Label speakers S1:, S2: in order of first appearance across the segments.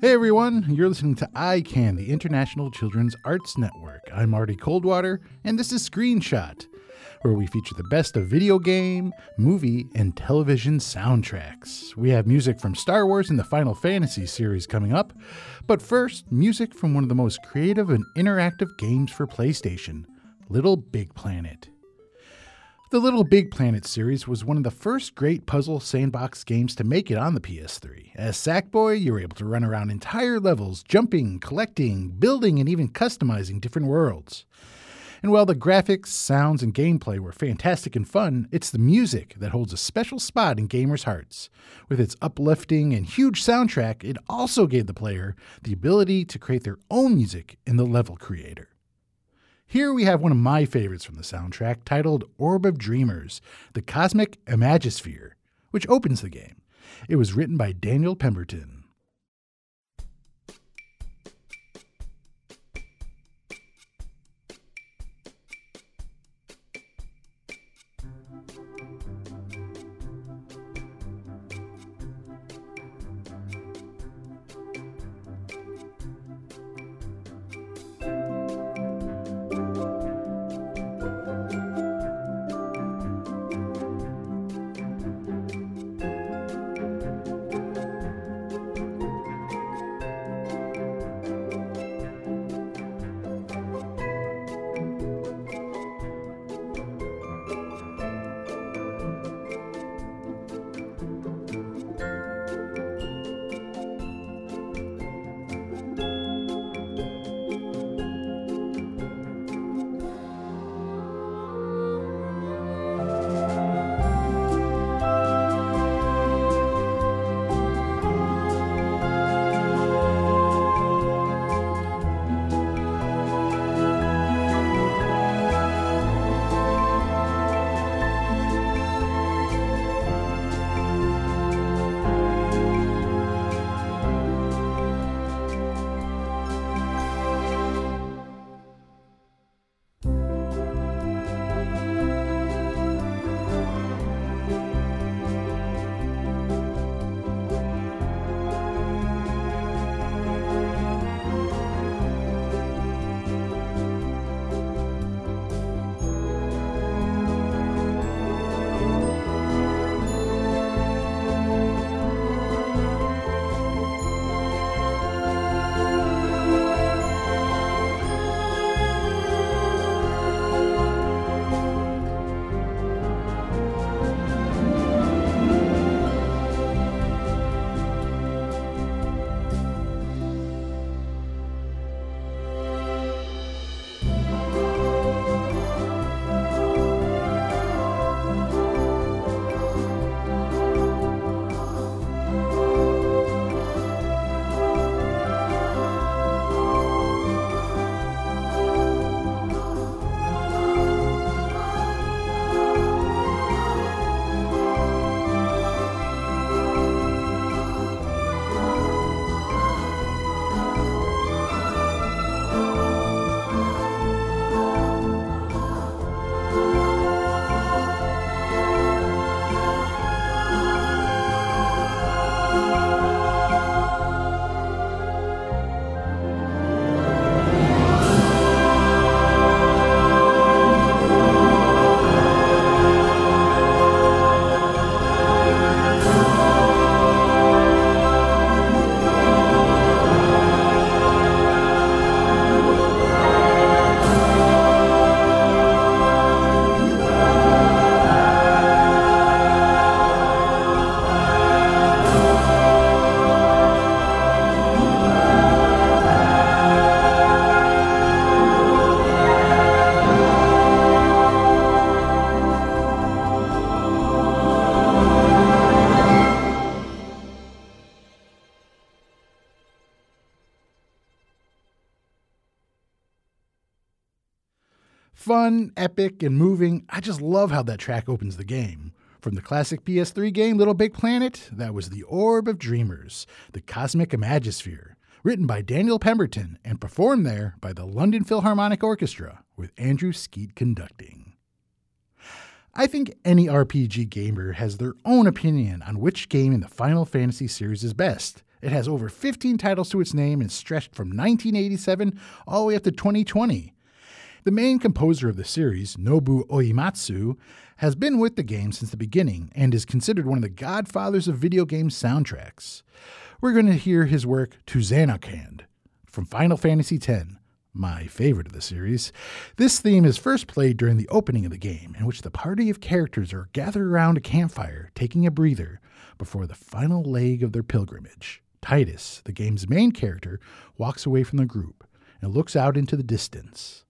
S1: Hey everyone, you're listening to iCan, the International Children's Arts Network. I'm Marty Coldwater, and this is Screenshot, where we feature the best of video game, movie, and television soundtracks. We have music from Star Wars and the Final Fantasy series coming up, but first, music from one of the most creative and interactive games for PlayStation, Little Big Planet. The Little Big Planet series was one of the first great puzzle sandbox games to make it on the PS3. As Sackboy, you were able to run around entire levels, jumping, collecting, building, and even customizing different worlds. And while the graphics, sounds, and gameplay were fantastic and fun, it's the music that holds a special spot in gamers' hearts. With its uplifting and huge soundtrack, it also gave the player the ability to create their own music in the level creator. Here we have one of my favorites from the soundtrack titled Orb of Dreamers, the Cosmic Imagisphere, which opens the game. It was written by Daniel Pemberton. Epic, and moving. I just love how that track opens the game. From the classic PS3 game Little Big Planet, that was The Orb of Dreamers, the Cosmic Imagisphere, written by Daniel Pemberton and performed there by the London Philharmonic Orchestra with Andrew Skeet conducting. I think any RPG gamer has their own opinion on which game in the Final Fantasy series is best, It has over 15 titles to its name and stretched from 1987 all the way up to 2020. The main composer of the series, Nobu Uematsu, has been with the game since the beginning and is considered one of the godfathers of video game soundtracks. We're going to hear his work To Zanarkand from Final Fantasy X, my favorite of the series. This theme is first played during the opening of the game, in which the party of characters are gathered around a campfire, taking a breather before the final leg of their pilgrimage. Tidus, the game's main character, walks away from the group and looks out into the distance.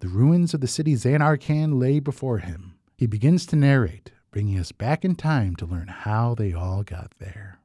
S1: The ruins of the city Zanarkand lay before him. He begins to narrate, bringing us back in time to learn how they all got there.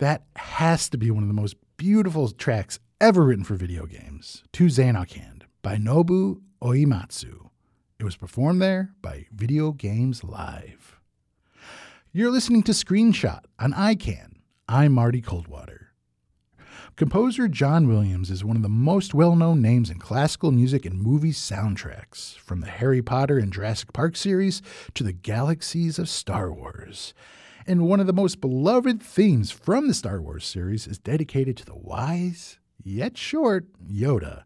S1: Has to be one of the most beautiful tracks ever written for video games, To Zanarkand by Nobu Uematsu. It was performed there by Video Games Live. You're listening to Screenshot on iCan. I'm Marty Coldwater. Composer John Williams is one of the most well known names in classical music and movie soundtracks, from the Harry Potter and Jurassic Park series to the galaxies of Star Wars. And one of the most beloved themes from the Star Wars series is dedicated to the wise, yet short, Yoda.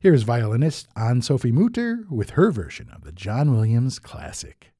S1: Here's violinist Anne Sophie Mutter with her version of the John Williams classic.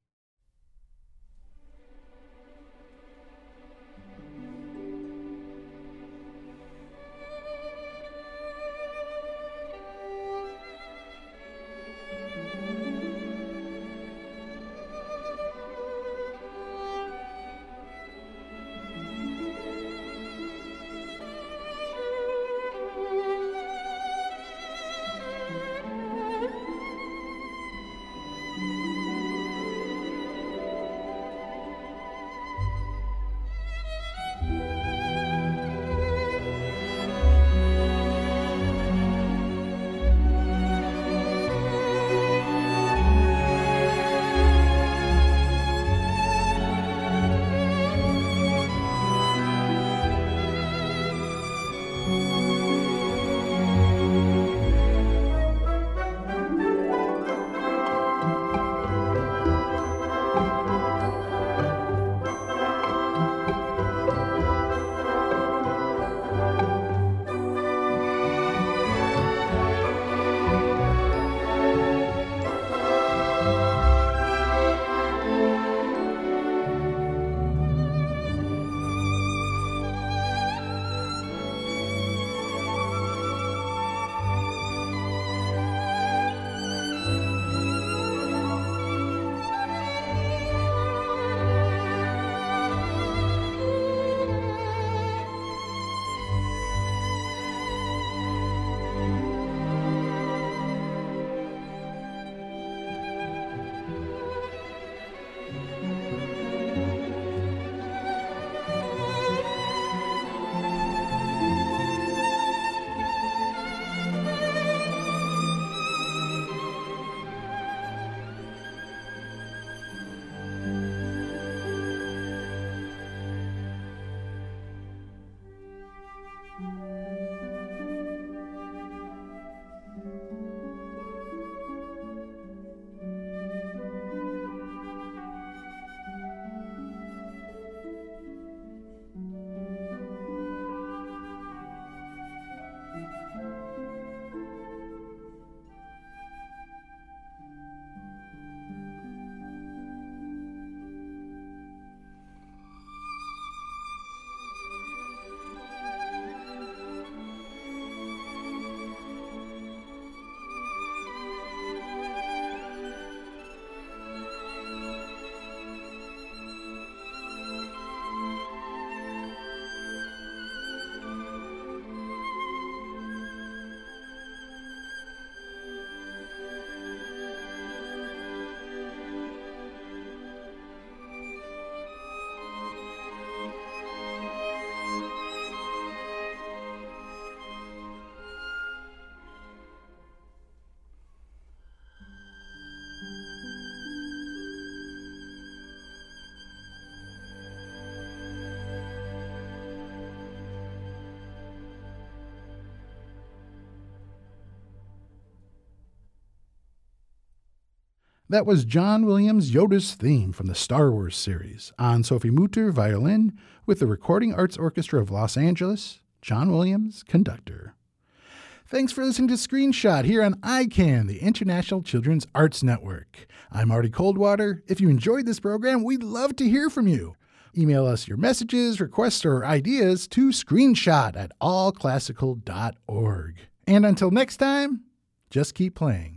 S1: That was John Williams' Yoda's theme from the Star Wars series Anne Sophie Mutter, violin, with the Recording Arts Orchestra of Los Angeles, John Williams, conductor. Thanks for listening to Screenshot here on iCan, the International Children's Arts Network. I'm Marty Coldwater. If you enjoyed this program, we'd love to hear from you. Email us your messages, requests, or ideas to screenshot at allclassical.org. And until next time, just keep playing.